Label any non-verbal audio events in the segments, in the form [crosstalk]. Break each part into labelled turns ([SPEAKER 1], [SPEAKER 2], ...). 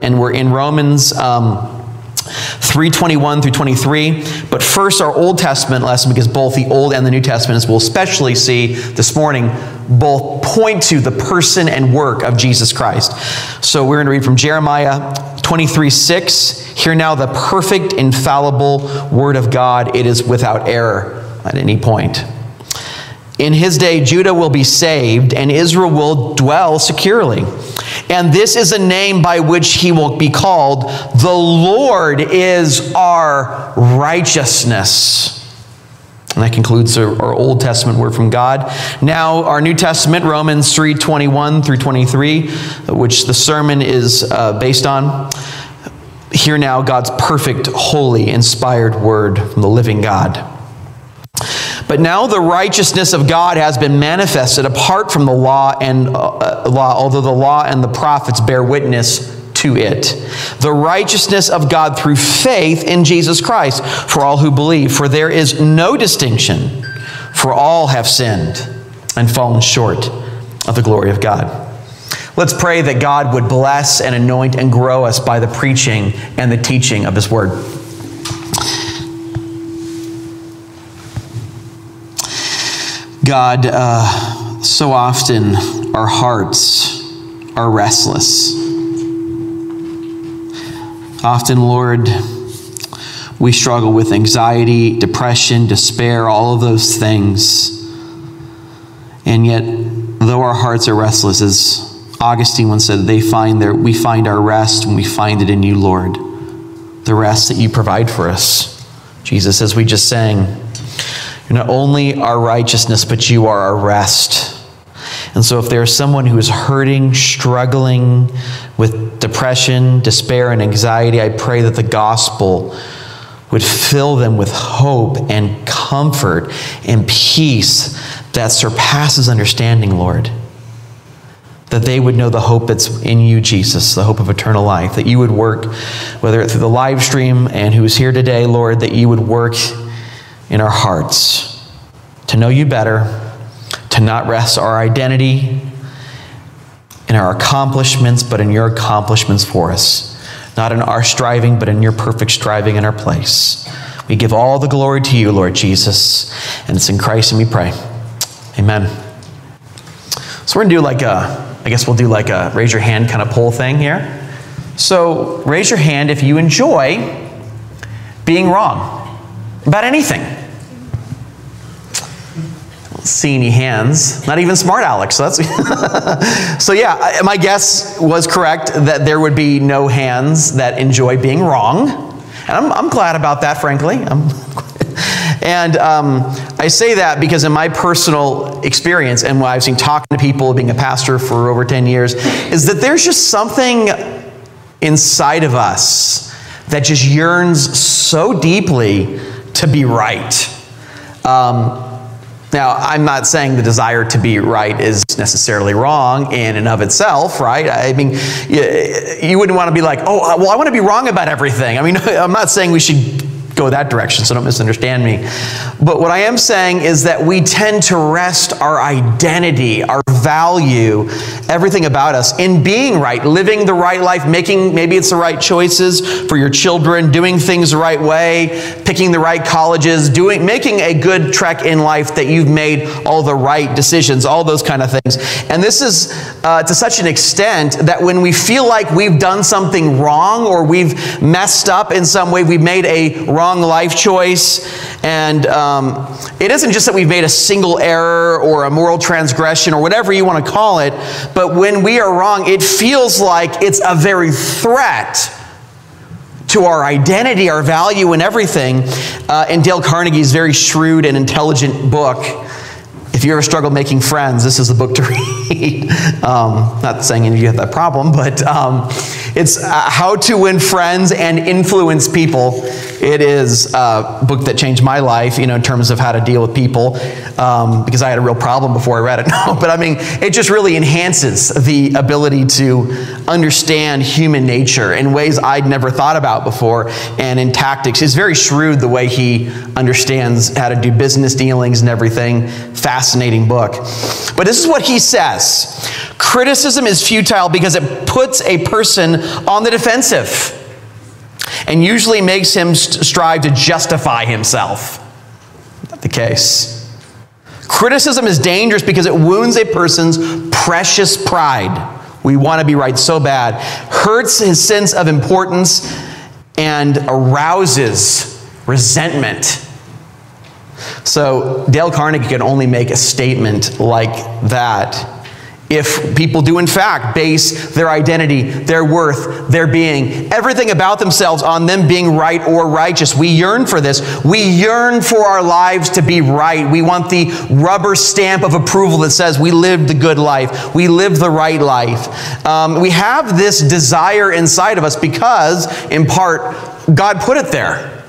[SPEAKER 1] and we're in Romans um, 321 through 23. But first, our Old Testament lesson, because both the Old and the New Testament, as we'll especially see this morning, both point to the person and work of Jesus Christ. So we're going to read from Jeremiah 23 6. Hear now the perfect, infallible word of God. It is without error at any point. In his day, Judah will be saved, and Israel will dwell securely. And this is a name by which he will be called The Lord is our righteousness. And that concludes our, our, Old Testament word from God. Now, our New Testament, Romans 3 21 through 23, which the sermon is uh, based on. Hear now God's perfect, holy, inspired word from the living God. But now the righteousness of God has been manifested apart from the law and uh, law, although the law and the prophets bear witness to it. The righteousness of God through faith in Jesus Christ for all who believe. For there is no distinction, for all have sinned and fallen short of the glory of God. Let's pray that God would bless and anoint and grow us by the preaching and the teaching of His Word. God, uh, so often our hearts are restless. Often, Lord, we struggle with anxiety, depression, despair, all of those things. And yet, though our hearts are restless, as Augustine once said, they find their, we find our rest when we find it in you, Lord. The rest that you provide for us. Jesus, as we just sang, not only our righteousness, but you are our rest. And so, if there's someone who is hurting, struggling with depression, despair, and anxiety, I pray that the gospel would fill them with hope and comfort and peace that surpasses understanding, Lord. That they would know the hope that's in you, Jesus, the hope of eternal life. That you would work, whether it's through the live stream and who is here today, Lord, that you would work in our hearts to know you better, to not rest our identity in our accomplishments, but in your accomplishments for us. Not in our striving, but in your perfect striving in our place. We give all the glory to you, Lord Jesus, and it's in Christ and we pray. Amen. So we're going to do like a, I guess we'll do like a raise your hand kind of poll thing here. So raise your hand if you enjoy being wrong about anything see any hands. Not even smart Alex. So that's [laughs] so yeah. My guess was correct that there would be no hands that enjoy being wrong, and I'm, I'm glad about that. Frankly, I'm, [laughs] and um, I say that because in my personal experience and what I've seen talking to people, being a pastor for over ten years, is that there's just something inside of us that just yearns so deeply to be right. Um, now, I'm not saying the desire to be right is necessarily wrong in and of itself, right? I mean, you, wouldn't want to be like, oh, uh, well, I want to be wrong about everything. I mean, [laughs] I'm not saying we should go that direction, so don't misunderstand me. But what I am saying is that we tend to rest our identity, our value, everything about us in being right, living the right life, making maybe it's the right choices for your children, doing things the right way, picking the right colleges, doing making a good trek in life that you've made all the right decisions, all those kind of things. And this is uh, to such an extent that when we feel like we've done something wrong or we've messed up in some way, we've made a wrong wrong life choice. And um, it isn't just that we've made a single error or a moral transgression or whatever you want to call it, but when we are wrong, it feels like it's a very threat to our identity, our value, and everything. Uh, in Dale Carnegie's very shrewd and intelligent book, if you ever struggle making friends, this is the book to [laughs] read. um, not saying any of you have that problem, but um, it's uh, How to Win Friends and Influence People. It is a book that changed my life, you know, in terms of how to deal with people, um, because I had a real problem before I read it. [laughs] No, but I mean, it just really enhances the ability to understand human nature in ways I'd never thought about before, and in tactics. It's very shrewd the way he understands how to do business dealings and everything, fast fascinating book. But this is what he says criticism is futile because it puts a person on the defensive and usually makes him strive to justify himself. Not the case. Criticism is dangerous because it wounds a person's precious pride. We want to be right so bad, hurts his sense of importance, and arouses resentment. So, Dale Carnegie can only make a statement like that if people do, in fact, base their identity, their worth, their being, everything about themselves on them being right or righteous. We yearn for this. We yearn for our lives to be right. We want the rubber stamp of approval that says we lived the good life, we lived the right life. Um, we have this desire inside of us because, in part, God put it there.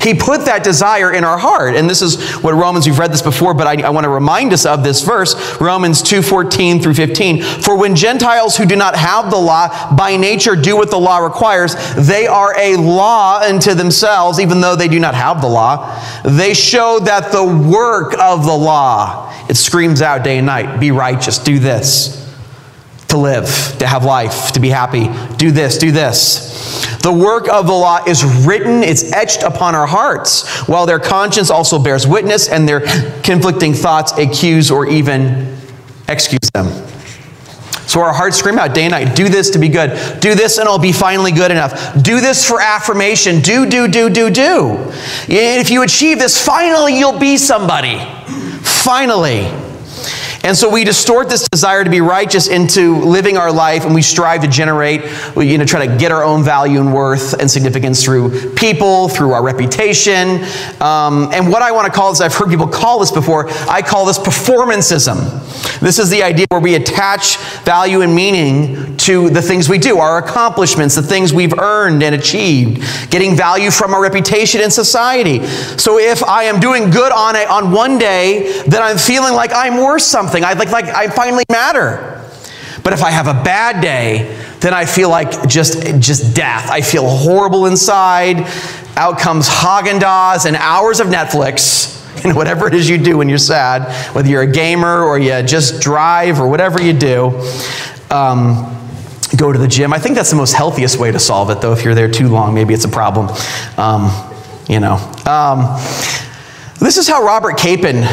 [SPEAKER 1] He put that desire in our heart. And this is what Romans, we've read this before, but I, I want to remind us of this verse, Romans 2 14 through 15. For when Gentiles who do not have the law by nature do what the law requires, they are a law unto themselves, even though they do not have the law. They show that the work of the law, it screams out day and night be righteous, do this to live, to have life, to be happy. Do this, do this. The work of the law is written, it's etched upon our hearts, while their conscience also bears witness and their conflicting thoughts accuse or even excuse them. So our hearts scream out day and night, do this to be good. Do this and I'll be finally good enough. Do this for affirmation. Do, do, do, do, do. If you achieve this, finally you'll be somebody. Finally. And so we distort this desire to be righteous into living our life, and we strive to generate, we, you know, try to get our own value and worth and significance through people, through our reputation. Um, and what I want to call this, I've heard people call this before, I call this performancism. This is the idea where we attach value and meaning to the things we do, our accomplishments, the things we've earned and achieved, getting value from our reputation in society. So if I am doing good on, a, on one day, then I'm feeling like I'm worth something something. I like, like I finally matter. But if I have a bad day, then I feel like just, just death. I feel horrible inside. Out comes Haagen-Dazs and hours of Netflix. [laughs] And whatever it is you do when you're sad, whether you're a gamer or you just drive or whatever you do, um, go to the gym. I think that's the most healthiest way to solve it, though. If you're there too long, maybe it's a problem. Um, you know. Um, this is how Robert Capon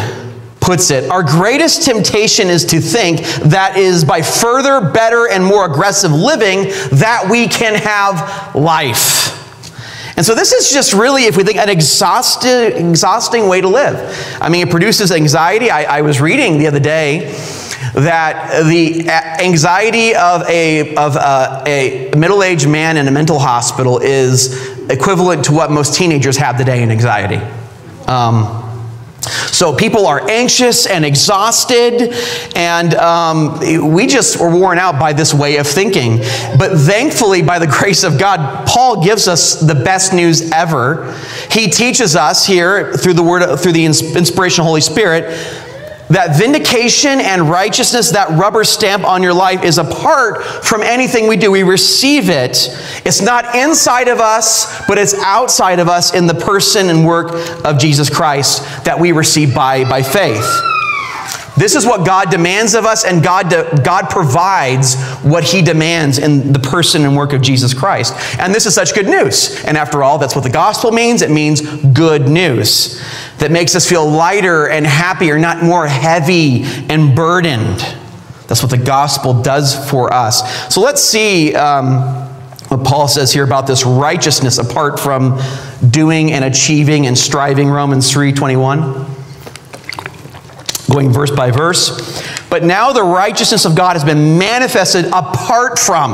[SPEAKER 1] puts it, our greatest temptation is to think that is by further, better, and more aggressive living that we can have life. And so this is just really, if we think, an exhausting, exhausting way to live. I mean, it produces anxiety. I, I was reading the other day that the anxiety of a, of a, a middle-aged man in a mental hospital is equivalent to what most teenagers have today in anxiety. Um, so people are anxious and exhausted, and um, we just were worn out by this way of thinking. But thankfully, by the [laughs] grace of God, Paul gives us the best news ever. He teaches us here through the word, through the inspiration of Holy Spirit, that vindication and righteousness, that rubber stamp on your life, is apart from anything we do. We receive it. It's not inside of us, but it's outside of us in the person and work of Jesus Christ that we receive by, by faith. This is what God demands of us, and God, God provides what He demands in the person and work of Jesus Christ. And this is such good news. And after all, that's what the gospel means it means good news that makes us feel lighter and happier, not more heavy and burdened. That's what the gospel does for us. So let's see um, what Paul says here about this righteousness apart from doing and achieving and striving. Romans 3 21 going verse by verse. But now the righteousness of God has been manifested apart from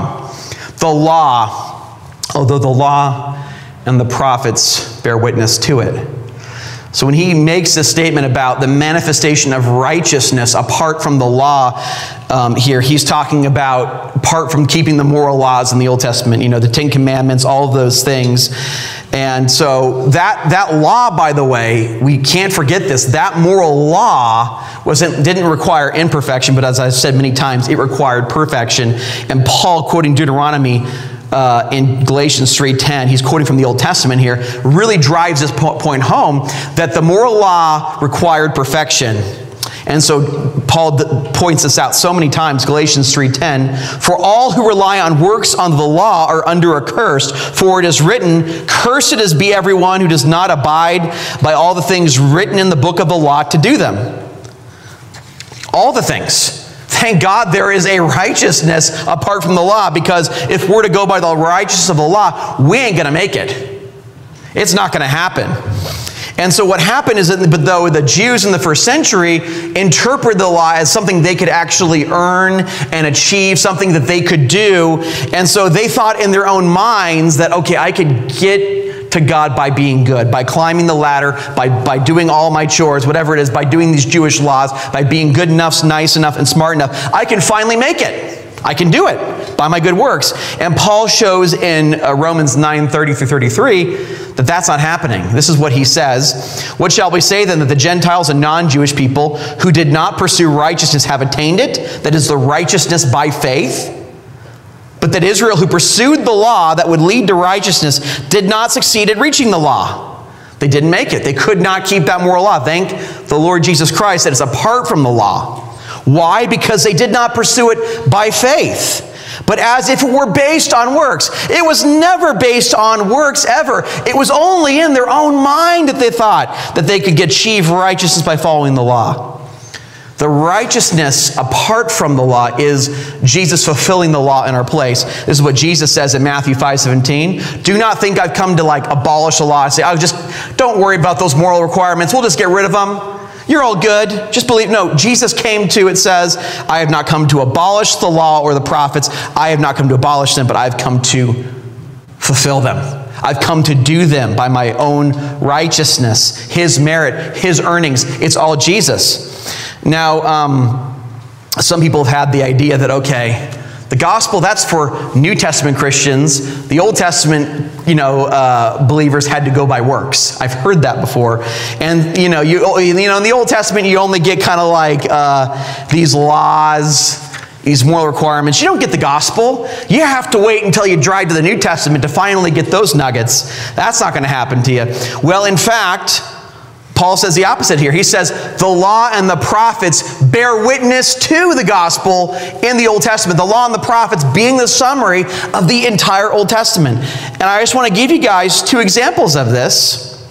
[SPEAKER 1] the law, although the law and the prophets bear witness to it. So when he makes this statement about the manifestation of righteousness apart from the law um, here, he's talking about apart from keeping the moral laws in the Old Testament, you know, the Ten Commandments, all of those things. And so that, that law, by the way, we can't forget this. That moral law wasn't, didn't require imperfection, but as I've said many times, it required perfection. And Paul, quoting Deuteronomy uh, in Galatians 3.10, he's quoting from the Old Testament here, really drives this point home that the moral law required perfection. And so Paul points this out so many times, Galatians 3:10, "For all who rely on works on the law are under a curse, for it is written, cursed is be everyone who does not abide by all the things written in the book of the law to do them." All the things. Thank God there is a righteousness apart from the law because if we're to go by the righteousness of the law, we ain't going to make it. It's not going to happen. And so what happened is that though the Jews in the first century interpreted the law as something they could actually earn and achieve, something that they could do, and so they thought in their own minds that, okay, I could get to God by being good, by climbing the ladder, by, by doing all my chores, whatever it is, by doing these Jewish laws, by being good enough, nice enough, and smart enough, I can finally make it. I can do it by my good works. And Paul shows in uh, Romans 9 30 through 33 that that's not happening. This is what he says What shall we say then that the Gentiles and non Jewish people who did not pursue righteousness have attained it? That is the righteousness by faith. But that Israel, who pursued the law that would lead to righteousness, did not succeed at reaching the law. They didn't make it. They could not keep that moral law. Thank the Lord Jesus Christ that it's apart from the law. Why? Because they did not pursue it by faith but as if it were based on works. It was never based on works ever. It was only in their own mind that they thought that they could achieve righteousness by following the law. The righteousness apart from the law is Jesus fulfilling the law in our place. This is what Jesus says in Matthew 5 17. Do not think I've come to like abolish the law. I say, oh, just don't worry about those moral requirements. We'll just get rid of them. You're all good. Just believe. No, Jesus came to, it says, I have not come to abolish the law or the prophets. I have not come to abolish them, but I've come to fulfill them. I've come to do them by my own righteousness, His merit, His earnings. It's all Jesus. Now, um, some people have had the idea that, okay, the gospel, that's for New Testament Christians. The Old Testament, you know, uh, believers had to go by works. I've heard that before. And, you know, you, you know, in the Old Testament, you only get kind of like uh, these laws, these moral requirements. You don't get the gospel. You have to wait until you drive to the New Testament to finally get those nuggets. That's not going to happen to you. Well, in fact, Paul says the opposite here. He says the law and the prophets bear witness to the gospel in the Old Testament. The law and the prophets being the summary of the entire Old Testament. And I just want to give you guys two examples of this.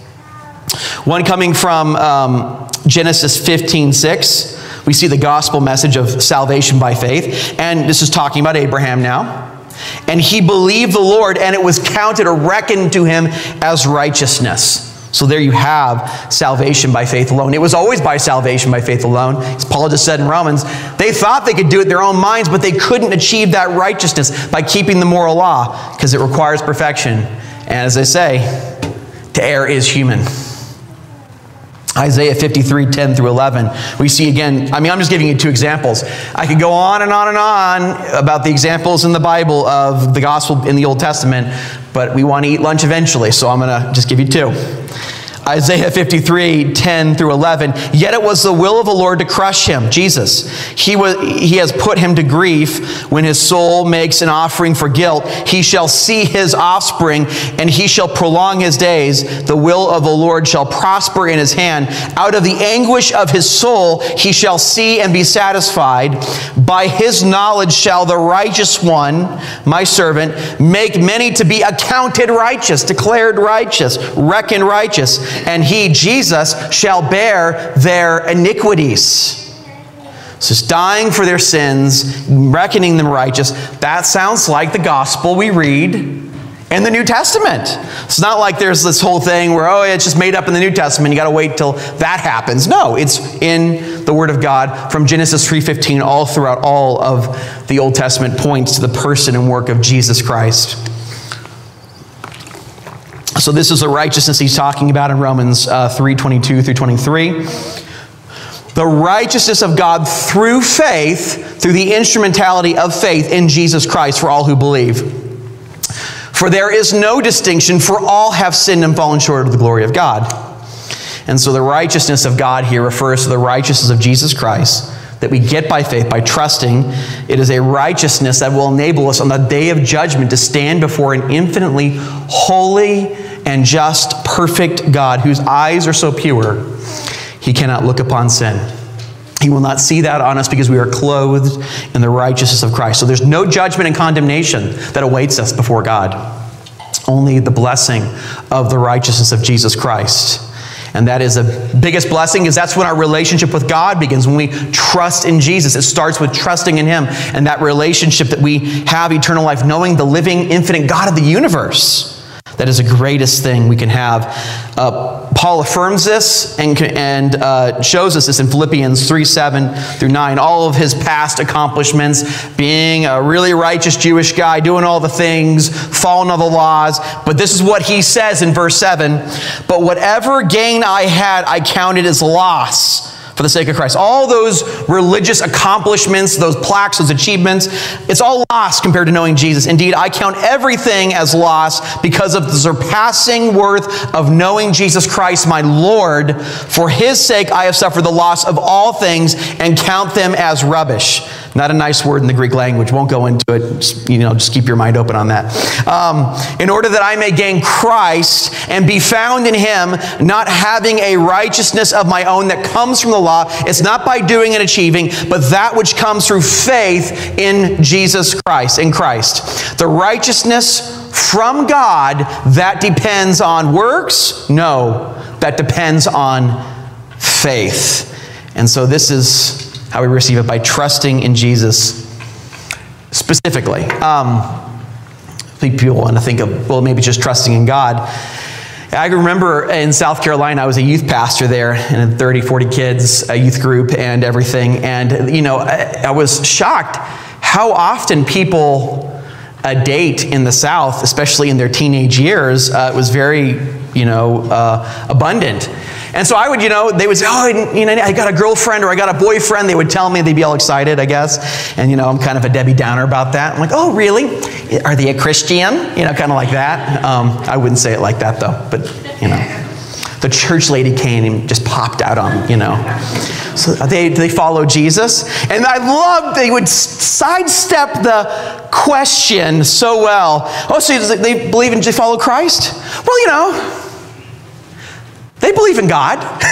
[SPEAKER 1] One coming from um, Genesis 15 6. We see the gospel message of salvation by faith. And this is talking about Abraham now. And he believed the Lord, and it was counted or reckoned to him as righteousness. So there you have salvation by faith alone. It was always by salvation by faith alone. As Paul just said in Romans, they thought they could do it their own minds, but they couldn't achieve that righteousness by keeping the moral law because it requires perfection. And as they say, to err is human. Isaiah 53, 10 through 11. We see again, I mean, I'm just giving you two examples. I could go on and on and on about the examples in the Bible of the gospel in the Old Testament, but we want to eat lunch eventually, so I'm going to just give you two. Isaiah 53, 10 through 11. Yet it was the will of the Lord to crush him, Jesus. He, was, he has put him to grief when his soul makes an offering for guilt. He shall see his offspring, and he shall prolong his days. The will of the Lord shall prosper in his hand. Out of the anguish of his soul he shall see and be satisfied. By his knowledge shall the righteous one, my servant, make many to be accounted righteous, declared righteous, reckoned righteous and he, Jesus, shall bear their iniquities. So it's dying for their sins, reckoning them righteous. That sounds like the gospel we read in the New Testament. It's not like there's this whole thing where, oh, it's just made up in the New Testament. You got to wait till that happens. No, it's in the Word of God from Genesis 3.15 all throughout all of the Old Testament points to the person and work of Jesus Christ. So this is the righteousness he's talking about in Romans uh, 3 22 through 23. The righteousness of God through faith, through the instrumentality of faith in Jesus Christ for all who believe. For there is no distinction, for all have sinned and fallen short of the glory of God. And so the righteousness of God here refers to the righteousness of Jesus Christ that we get by faith, by trusting. It is a righteousness that will enable us on the day of judgment to stand before an infinitely holy and just, perfect God whose eyes are so pure, he cannot look upon sin. He will not see that on us because we are clothed in the righteousness of Christ. So there's no judgment and condemnation that awaits us before God. Only the blessing of the righteousness of Jesus Christ. And that is the biggest blessing is that's when our relationship with God begins when we trust in Jesus. It starts with trusting in him and that relationship that we have eternal life knowing the living infinite God of the universe. That is the greatest thing we can have. Uh, Paul affirms this and, and uh, shows us this in Philippians 3 7 through 9. All of his past accomplishments, being a really righteous Jewish guy, doing all the things, following all the laws. But this is what he says in verse 7 But whatever gain I had, I counted as loss for the sake of Christ. All those religious accomplishments, those plaques, those achievements, it's all lost compared to knowing Jesus. Indeed, I count everything as loss because of the surpassing worth of knowing Jesus Christ, my Lord. For his sake, I have suffered the loss of all things and count them as rubbish. Not a nice word in the Greek language. Won't go into it. Just, you know, just keep your mind open on that. Um, in order that I may gain Christ and be found in him, not having a righteousness of my own that comes from the law. It's not by doing and achieving, but that which comes through faith in Jesus Christ, in Christ. The righteousness from God that depends on works? No, that depends on faith. And so this is how we receive it by trusting in Jesus specifically. Um, people want to think of, well, maybe just trusting in God. I remember in South Carolina, I was a youth pastor there, and 30, 40 kids, a youth group, and everything. And, you know, I, I was shocked how often people uh, date in the South, especially in their teenage years, uh, was very, you know, uh, abundant. And so I would, you know, they would say, oh, you know, I got a girlfriend or I got a boyfriend. They would tell me, they'd be all excited, I guess. And, you know, I'm kind of a Debbie Downer about that. I'm like, oh, really? Are they a Christian? You know, kind of like that. Um, I wouldn't say it like that, though, but, you know. The church lady came and just popped out on, you know. So they, they follow Jesus. And I love they would sidestep the question so well. Oh, so they believe in, they follow Christ? Well, you know, they believe in God. [laughs]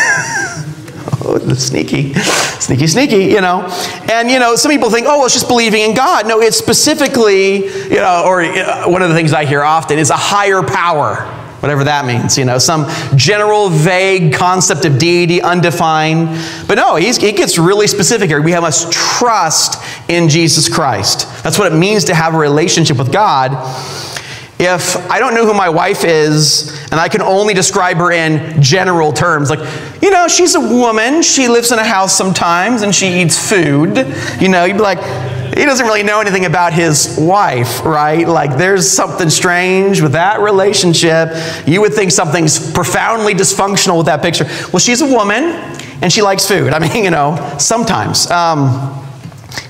[SPEAKER 1] oh, sneaky, sneaky, sneaky, you know. And, you know, some people think, oh, well, it's just believing in God. No, it's specifically, you know, or uh, one of the things I hear often is a higher power, whatever that means, you know, some general, vague concept of deity, undefined. But no, he gets really specific here. We have must trust in Jesus Christ. That's what it means to have a relationship with God if I don't know who my wife is and I can only describe her in general terms, like, you know, she's a woman, she lives in a house sometimes and she eats food, you know, you'd be like, he doesn't really know anything about his wife, right? Like, there's something strange with that relationship. You would think something's profoundly dysfunctional with that picture. Well, she's a woman and she likes food. I mean, [laughs] you know, sometimes. Um,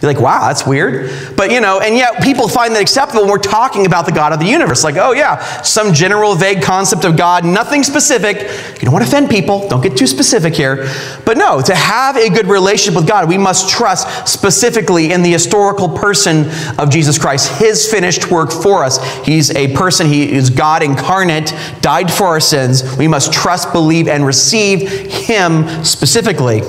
[SPEAKER 1] you're like, wow, that's weird. But you know, and yet people find that acceptable when we're talking about the God of the universe. Like, oh yeah, some general vague concept of God, nothing specific. You don't want to offend people, don't get too specific here. But no, to have a good relationship with God, we must trust specifically in the historical person of Jesus Christ, his finished work for us. He's a person, he is God incarnate, died for our sins. We must trust, believe, and receive him specifically.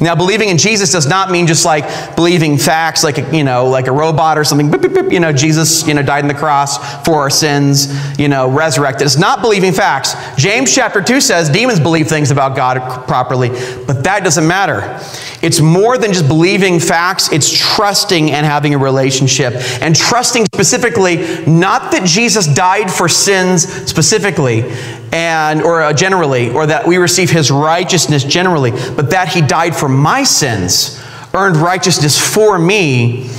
[SPEAKER 1] Now, believing in Jesus does not mean just like believing facts, like a, you know, like a robot or something. Beep, beep, beep, you know, Jesus, you know, died on the cross for our sins, you know, resurrected. It's not believing facts. James chapter two says demons believe things about God properly, but that doesn't matter. It's more than just believing facts. It's trusting and having a relationship, and trusting specifically not that Jesus died for sins specifically, and or uh, generally, or that we receive His righteousness generally, but that He died for my sins, earned righteousness for me,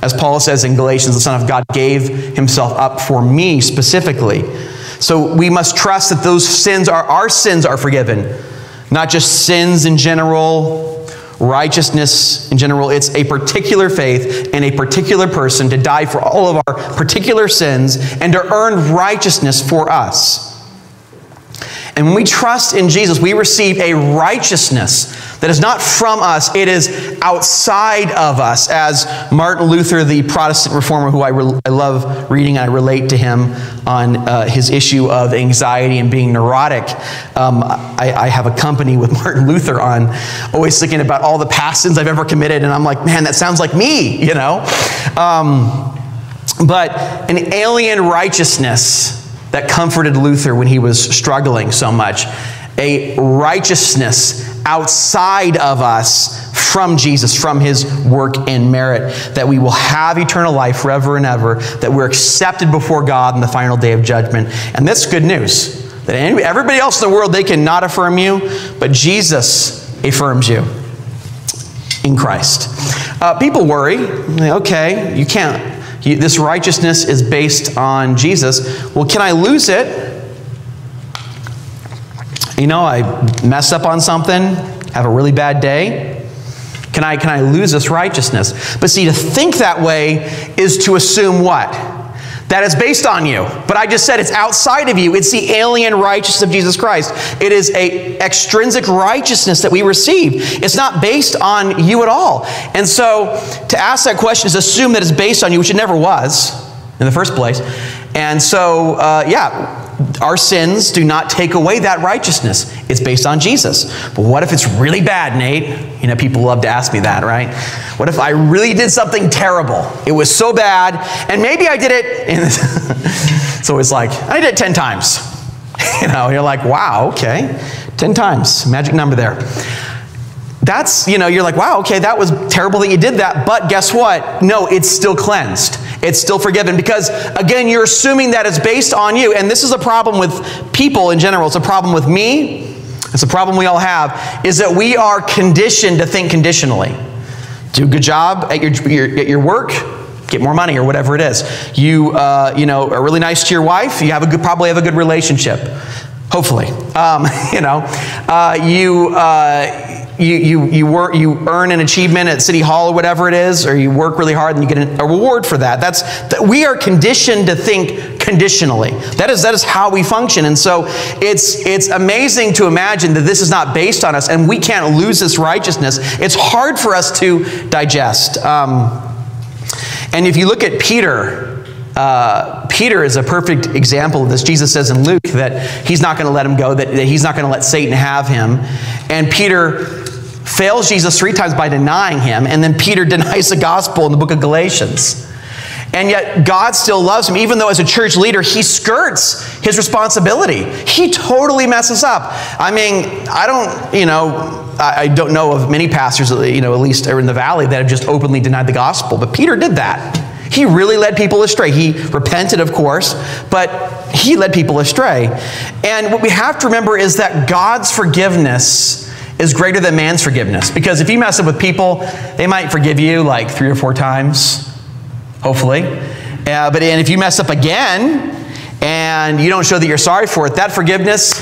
[SPEAKER 1] as Paul says in Galatians, the Son of God gave himself up for me specifically. So we must trust that those sins are our sins are forgiven, not just sins in general, righteousness in general. It's a particular faith and a particular person to die for all of our particular sins and to earn righteousness for us. And when we trust in Jesus, we receive a righteousness that is not from us, it is outside of us. As Martin Luther, the Protestant reformer, who I, re- I love reading, I relate to him on uh, his issue of anxiety and being neurotic. Um, I, I, have a company with [laughs] Martin Luther on, always thinking about all the past sins I've ever committed, and I'm like, man, that sounds like me, you know? Um, but an alien righteousness that comforted Luther when he was struggling so much a righteousness outside of us from Jesus, from his work and merit, that we will have eternal life forever and ever, that we're accepted before God in the final day of judgment. And that's good news. That everybody else in the world, they cannot affirm you, but Jesus affirms you in Christ. Uh, people worry, okay, you can't. This righteousness is based on Jesus. Well, can I lose it? You know, I mess up on something, have a really bad day. Can I, can I lose this righteousness? But see, to think that way is to assume what? That it's based on you. But I just said it's outside of you. It's the alien righteousness of Jesus Christ. It is a extrinsic righteousness that we receive. It's not based on you at all. And so to ask that question is assume that it's based on you, which it never was in the first place. And so, uh, yeah, our sins do not take away that righteousness. It's based on Jesus. But what if it's really bad, Nate? You know, people love to ask me that, right? What if I really did something terrible? It was so bad, and maybe I did it. In [laughs] so it's like, I did it 10 times. [laughs] You know, you're like, wow, okay. 10 times, magic number there. That's, you know, you're like, wow, okay, that was terrible that you did that, but guess what? No, it's still cleansed it's still forgiven because, again, you're assuming that it's based on you. And this is a problem with people in general. It's a problem with me. It's a problem we all have, is that we are conditioned to think conditionally. Do a good job at your, your, at your work, get more money or whatever it is. You, uh, you know, are really nice to your wife, you have a good, probably have a good relationship. Hopefully. Um, [laughs] you know, uh, you, uh, you, you, you, work, you earn an achievement at City Hall or whatever it is, or you work really hard and you get a reward for that. That's, that we are conditioned to think conditionally. That is, that is how we function. And so it's, it's amazing to imagine that this is not based on us and we can't lose this righteousness. It's hard for us to digest. Um, and if you look at Peter, uh, Peter is a perfect example of this. Jesus says in Luke that he's not going to let him go, that, that he's not going to let Satan have him. And Peter fails Jesus three times by denying him, and then Peter [laughs] denies the gospel in the book of Galatians. And yet, God still loves him, even though as a church leader, he skirts his responsibility. He totally messes up. I mean, I don't, you know, I don't know of many pastors, uh, you know, at least in the valley, that have just openly denied the gospel, but Peter did that. He really led people astray. He repented, of course, but he led people astray. And what we have to remember is that God's forgiveness is greater than man's forgiveness. Because if you mess up with people, they might forgive you like three or four times, hopefully. Uh, but and if you mess up again and you don't show that you're sorry for it, that forgiveness,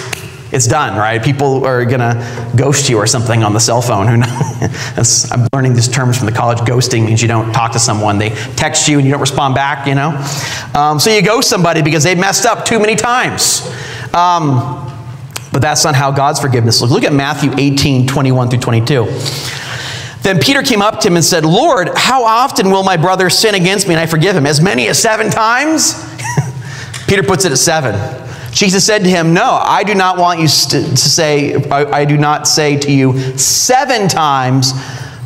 [SPEAKER 1] it's done, right? People are to ghost you or something on the cell phone. Who knows? [laughs] I'm learning these terms from the college. Ghosting means you don't talk to someone. They text you and you don't respond back, you know? Um, so you ghost somebody because they messed up too many times. Um, but that's not how God's forgiveness looks. Look at Matthew 18, 21 through 22. Then Peter came up to him and said, Lord, how often will my brother sin against me and I forgive him? As many as seven times? [laughs] Peter puts it at seven. Jesus said to him, No, I do not want you to say, I, I do not say to you seven times,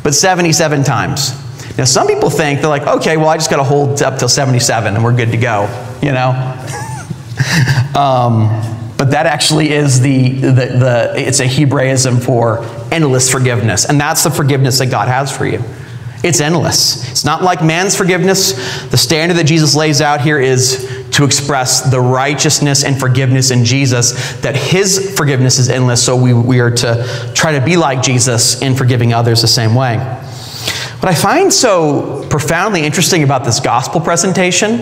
[SPEAKER 1] but 77 times. Now, some people think they're like, okay, well, I just got to hold up till 77 and we're good to go, you know? [laughs] um, but that actually is the, the, the, it's a Hebraism for endless forgiveness. And that's the forgiveness that God has for you. It's endless. It's not like man's forgiveness. The standard that Jesus lays out here is to express the righteousness and forgiveness in Jesus, that his forgiveness is endless, so we, we are to try to be like Jesus in forgiving others the same way. What I find so profoundly interesting about this gospel presentation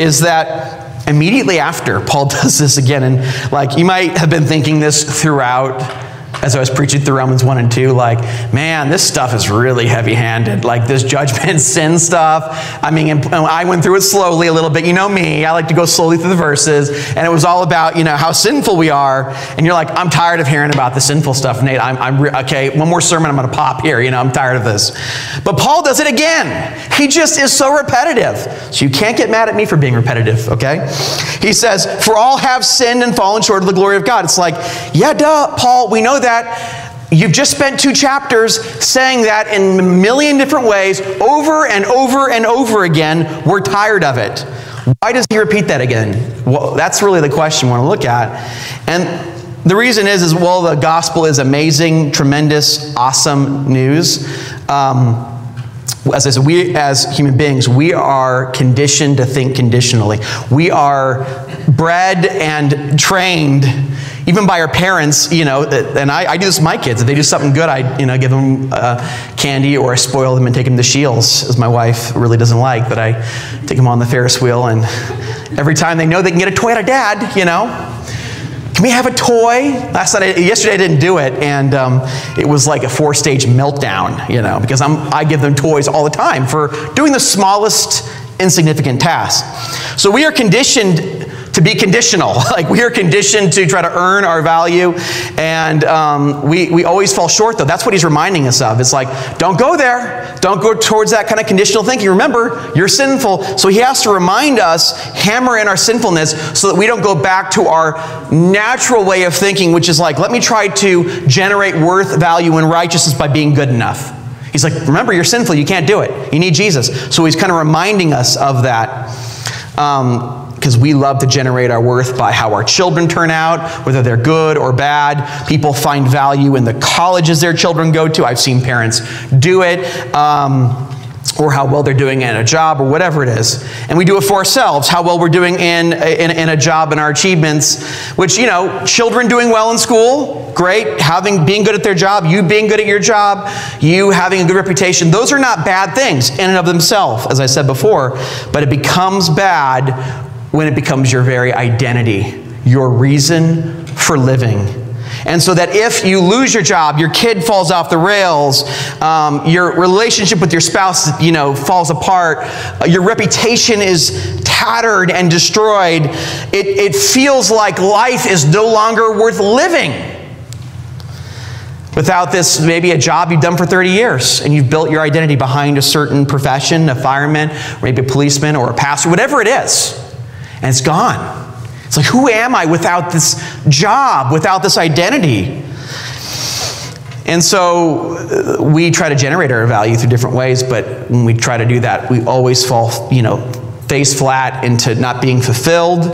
[SPEAKER 1] is that immediately after, Paul [laughs] does this again. And like you might have been thinking this throughout as I was preaching through Romans 1 and 2, like, man, this stuff is really heavy handed. Like this judgment, [laughs] sin stuff. I mean, I went through it slowly a little bit. You know me, I like to go slowly through the verses. And it was all about, you know, how sinful we are. And you're like, I'm tired of hearing about the sinful stuff, Nate. I'm, I'm re- okay, one more sermon, I'm going to pop here. You know, I'm tired of this. But Paul does it again. He just is so repetitive. So you can't get mad at me for being repetitive, okay? He says, For all have sinned and fallen short of the glory of God. It's like, yeah, duh, Paul, we know that. You've just spent two chapters saying that in a million different ways, over and over and over again. We're tired of it. Why does he repeat that again? Well, that's really the question we want to look at. And the reason is, is well, the gospel is amazing, tremendous, awesome news. Um, as I said, we as human beings, we are conditioned to think conditionally. We are bred and trained even by our parents, you know, and I, I, do this with my kids. If they do something good, I, you know, give them uh, candy or I spoil them and take them to Scheels, as my wife really doesn't like, but I take them on the Ferris wheel. And every time they know they can get a toy out of dad, you know, can we have a toy? Last night, yesterday I didn't do it, and um, it was like a four-stage meltdown, you know, because I'm, I give them toys all the time for doing the smallest insignificant task. So we are conditioned to be conditional. [laughs] Like we are conditioned to try to earn our value, and um, we, we always fall short, though. That's what he's reminding us of. It's like, don't go there. Don't go towards that kind of conditional thinking. Remember, you're sinful. So he has to remind us, hammer in our sinfulness, so that we don't go back to our natural way of thinking, which is like, let me try to generate worth, value, and righteousness by being good enough. He's like, remember, you're sinful. You can't do it. You need Jesus. So he's kind of reminding us of that. Um, because we love to generate our worth by how our children turn out, whether they're good or bad. People find value in the colleges their children go to. I've seen parents do it. Um, or how well they're doing in a job or whatever it is. And we do it for ourselves, how well we're doing in, in, in, a job and our achievements, which, you know, children doing well in school, great. Having, being good at their job, you being good at your job, you having a good reputation, those are not bad things in and of themselves, as I said before. But it becomes bad when it becomes your very identity, your reason for living. And so that if you lose your job, your kid falls off the rails, um, your relationship with your spouse, you know, falls apart, uh, your reputation is tattered and destroyed, it, it feels like life is no longer worth living. Without this, maybe a job you've done for 30 years and you've built your identity behind a certain profession, a fireman, maybe a policeman or a pastor, whatever it is and it's gone. It's like, who am I without this job, without this identity? And so uh, we try to generate our value through different ways, but when we try to do that, we always fall, you know, face flat into not being fulfilled.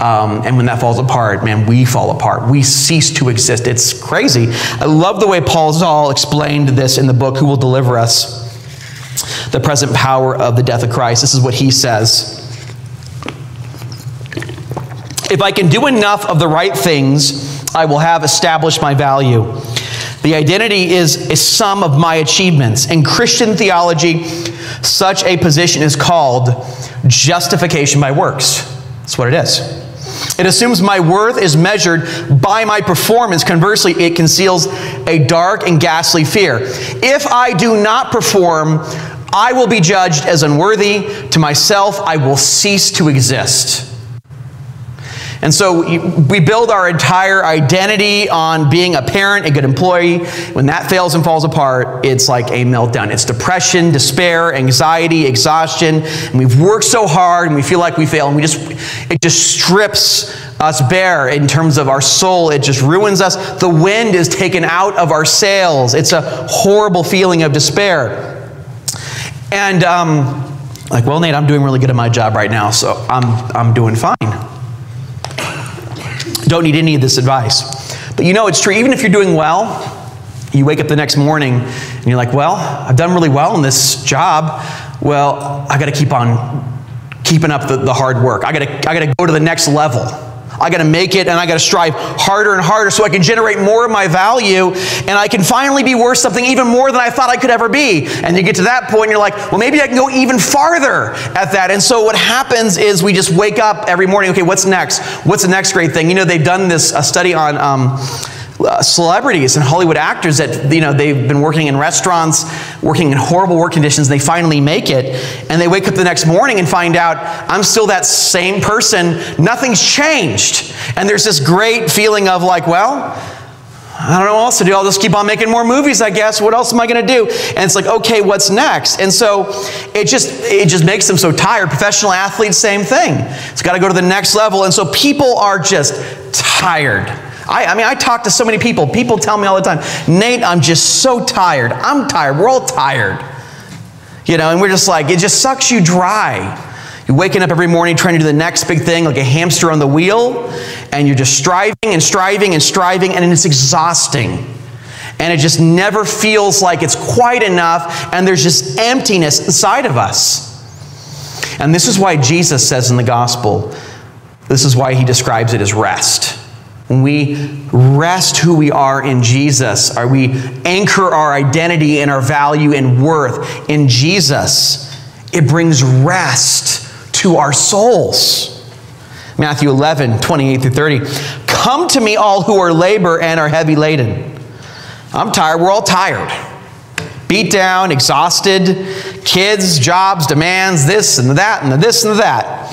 [SPEAKER 1] Um, and when that falls apart, man, we fall apart. We cease to exist. It's crazy. I love the way Paul Zahl explained this in the book, Who Will Deliver Us? The Present Power of the Death of Christ. This is what he says. If I can do enough of the right things, I will have established my value. The identity is a sum of my achievements. In Christian theology, such a position is called justification by works. That's what it is. It assumes my worth is measured by my performance. Conversely, it conceals a dark and ghastly fear. If I do not perform, I will be judged as unworthy. To myself, I will cease to exist. And so we build our entire identity on being a parent, a good employee. When that fails and falls apart, it's like a meltdown. It's depression, despair, anxiety, exhaustion. And we've worked so hard and we feel like we fail and we just, it just strips us bare in terms of our soul. It just ruins us. The wind is taken out of our sails. It's a horrible feeling of despair. And, um, like, well, Nate, I'm doing really good at my job right now, so I'm, I'm doing fine. Don't need any of this advice. But you know it's true. Even if you're doing well, you wake up the next morning and you're like, well, I've done really well in this job. Well, I got to keep on keeping up the, the hard work. I got to I got to go to the next level. I got to make it and I got to strive harder and harder so I can generate more of my value and I can finally be worth something even more than I thought I could ever be. And you get to that point, you're like, well, maybe I can go even farther at that. And so what happens is we just wake up every morning, okay, what's next? What's the next great thing? You know, they've done this a study on. Um, uh, celebrities and Hollywood actors that you know they've been working in restaurants, working in horrible work conditions. and They finally make it, and they wake up the next morning and find out I'm still that same person. Nothing's changed, and there's this great feeling of like, well. I don't know what else to do. I'll just keep on making more movies, I guess. What else am I going to do? And it's like, okay, what's next? And so it just it just makes them so tired. Professional athletes, same thing. It's got to go to the next level. And so people are just tired. I, I mean, I talk to so many people. People tell me all the time, Nate, I'm just so tired. I'm tired. We're all tired. You know, and we're just like, it just sucks you dry. You're waking up every morning trying to do the next big thing like a hamster on the wheel, and you're just striving and striving and striving, and it's exhausting. And it just never feels like it's quite enough, and there's just emptiness inside of us. And this is why Jesus says in the gospel, this is why he describes it as rest. When we rest who we are in Jesus, or we anchor our identity and our value and worth in Jesus, it brings rest to our souls. Matthew 11, 28 through 30. Come to me, all who are labor and are heavy laden. I'm tired. We're all tired. Beat down, exhausted, kids, jobs, demands, this and that, and this and that.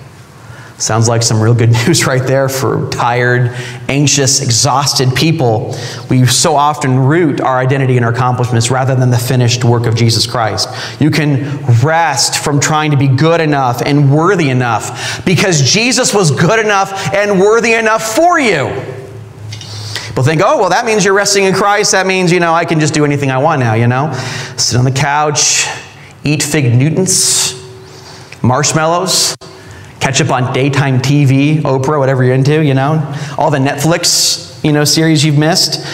[SPEAKER 1] Sounds like some real good [laughs] news right there for tired, anxious, exhausted people. We so often root our identity and our accomplishments rather than the finished work of Jesus Christ. You can rest from trying to be good enough and worthy enough because Jesus was good enough and worthy enough for you. People think, oh, well, that means you're resting in Christ. That means, you know, I can just do anything I want now, you know? Sit on the couch, eat fig Newtons, marshmallows, catch up on daytime TV, Oprah, whatever you're into, you know, all the Netflix, you know, series you've missed.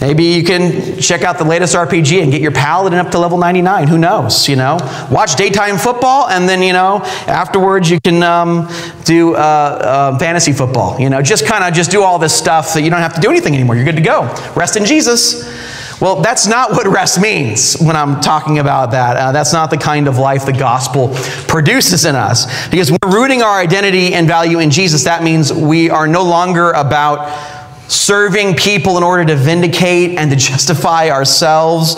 [SPEAKER 1] Maybe you can check out the latest RPG and get your paladin up to level 99. Who knows, you know? Watch daytime football, and then, you know, afterwards you can um, do uh, uh, fantasy football. You know, just kind of just do all this stuff so you don't have to do anything anymore. You're good to go. Rest in Jesus. Well, that's not what rest means when I'm talking about that. Uh, that's not the kind of life the gospel produces in us. Because we're rooting our identity and value in Jesus, that means we are no longer about serving people in order to vindicate and to justify ourselves,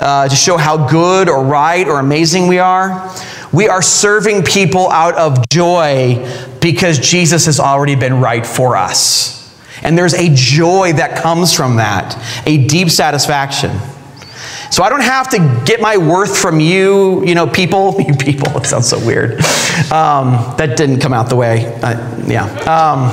[SPEAKER 1] uh, to show how good or right or amazing we are. We are serving people out of joy because Jesus has already been right for us. And there's a joy that comes from that, a deep satisfaction. So I don't have to get my worth from you, you know, people. [laughs] You people, it sounds so weird. Um, that didn't come out the way. Uh, yeah. Um,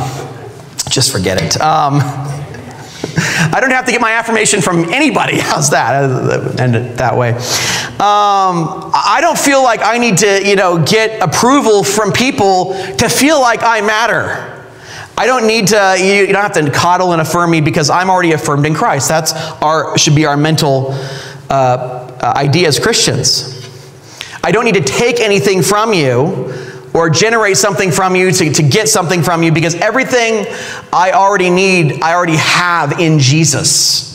[SPEAKER 1] just forget it. Um, [laughs] I don't have to get my affirmation from anybody. [laughs] How's that? End it that way. Um, I don't feel like I need to, you know, get approval from people to feel like I matter. I don't need to, you don't have to coddle and affirm me because I'm already affirmed in Christ. That's our, should be our mental uh, uh, idea as Christians. I don't need to take anything from you or generate something from you to, to get something from you because everything I already need, I already have in Jesus.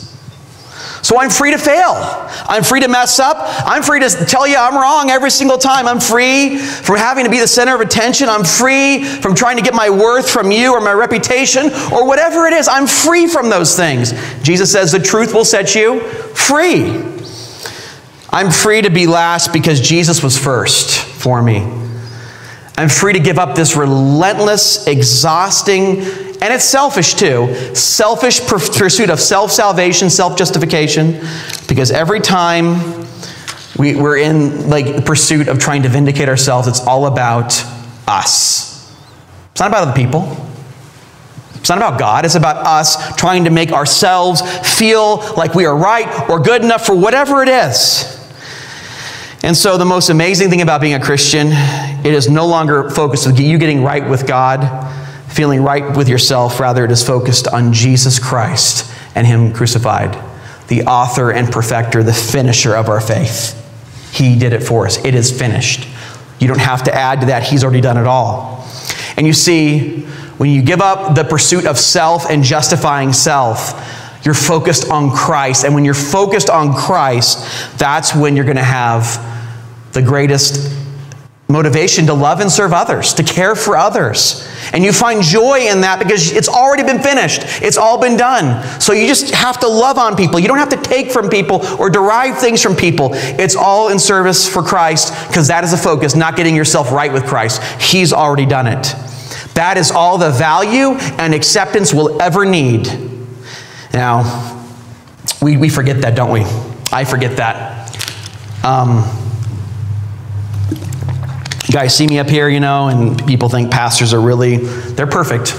[SPEAKER 1] So I'm free to fail. I'm free to mess up. I'm free to tell you I'm wrong every single time. I'm free from having to be the center of attention. I'm free from trying to get my worth from you or my reputation or whatever it is. I'm free from those things. Jesus says the truth will set you free. I'm free to be last because Jesus was first for me. I'm free to give up this relentless, exhausting, and it's selfish too. Selfish pursuit of self salvation, self justification, because every time we, we're in like pursuit of trying to vindicate ourselves, it's all about us. It's not about other people. It's not about God. It's about us trying to make ourselves feel like we are right or good enough for whatever it is. And so, the most amazing thing about being a Christian, it is no longer focused on you getting right with God feeling right with yourself. Rather, it is focused on Jesus Christ and Him crucified, the author and perfecter, the finisher of our faith. He did it for us. It is finished. You don't have to add to that, He's already done it all. And you see, when you give up the pursuit of self and justifying self, you're focused on Christ. And when you're focused on Christ, that's when you're going to have the greatest motivation to love and serve others, to care for others. And you find joy in that because it's already been finished. It's all been done. So you just have to love on people. You don't have to take from people or derive things from people. It's all in service for Christ because that is the focus, not getting yourself right with Christ. He's already done it. That is all the value and acceptance we'll ever need. Now, we, we forget that, don't we? I forget that. Um, guys see me up here, you know, and people think pastors are really, they're perfect.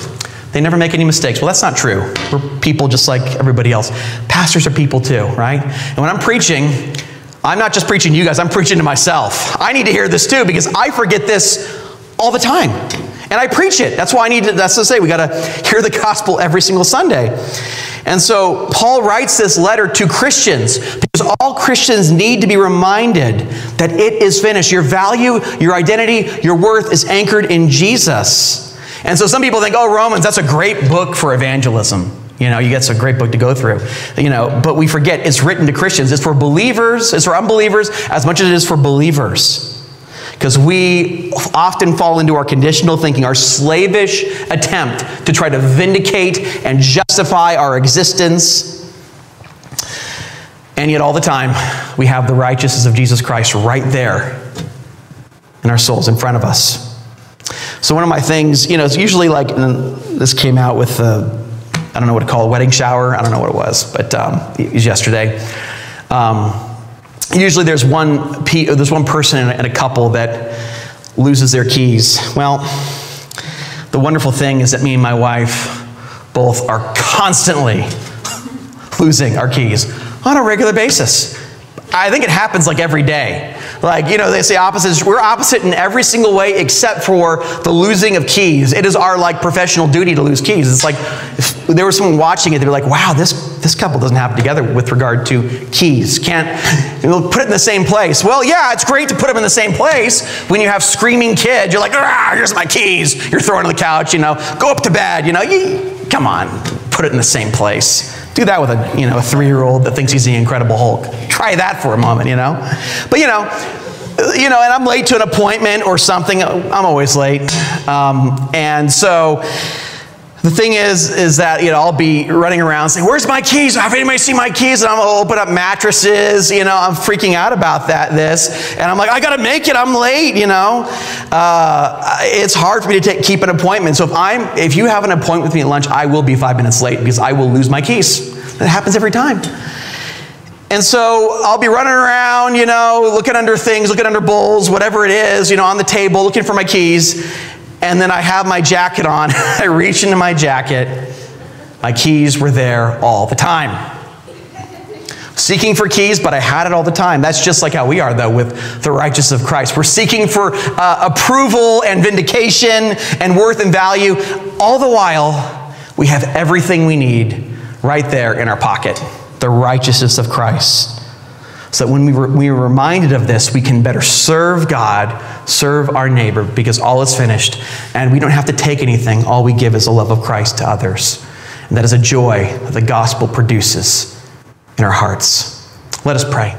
[SPEAKER 1] They never make any mistakes. Well, that's not true. We're people just like everybody else. Pastors are people too, right? And when I'm preaching, I'm not just preaching to you guys, I'm preaching to myself. I need to hear this too because I forget this all the time. And I preach it. That's why I need to, that's to say, we got to hear the gospel every single Sunday. And so Paul writes this letter to Christians because all Christians need to be reminded that it is finished. Your value, your identity, your worth is anchored in Jesus. And so some people think, oh, Romans, that's a great book for evangelism. You know, you get a great book to go through. You know, but we forget it's written to Christians. It's for believers, it's for unbelievers as much as it is for believers. Because we often fall into our conditional thinking, our slavish attempt to try to vindicate and justify our existence. And yet, all the time, we have the righteousness of Jesus Christ right there in our souls, in front of us. So, one of my things, you know, it's usually like this came out with the, I don't know what to call it, wedding shower. I don't know what it was, but um, it was yesterday. Um, usually there's one, there's one person in a couple that loses their keys. Well, the wonderful thing is that me and my wife both are constantly [laughs] losing our keys on a regular basis. I think it happens like every day. Like, you know, they say opposites. We're opposite in every single way except for the losing of keys. It is our like professional duty to lose keys. It's like if there was someone watching it, they'd be like, wow, this, this couple doesn't it together with regard to keys. Can't you know, put it in the same place. Well, yeah, it's great to put them in the same place when you have screaming kids. You're like, ah, here's my keys. You're throwing on the couch, you know, go up to bed, you know, come on, put it in the same place. Do that with a, you know, a three-year-old that thinks he's the Incredible Hulk. Try that for a moment, you know. But you know, you know, and I'm late to an appointment or something. I'm always late, um, and so the thing is, is that you know I'll be running around saying, "Where's my keys? Have anybody seen my keys?" And I'm gonna open up mattresses. You know, I'm freaking out about that. This, and I'm like, "I gotta make it. I'm late." You know, uh, it's hard for me to take, keep an appointment. So if I'm, if you have an appointment with me at lunch, I will be five minutes late because I will lose my keys. That happens every time. And so I'll be running around, you know, looking under things, looking under bowls, whatever it is, you know, on the table, looking for my keys and then I have my jacket on. [laughs] I reach into my jacket. My keys were there all the time. Seeking for keys, but I had it all the time. That's just like how we are, though, with the righteousness of Christ. We're seeking for uh, approval and vindication and worth and value. All the while, we have everything we need right there in our pocket the righteousness of Christ so that when we, re- we are reminded of this, we can better serve God, serve our neighbor, because all is finished. And we don't have to take anything. All we give is the love of Christ to others. And that is a joy that the gospel produces in our hearts. Let us pray.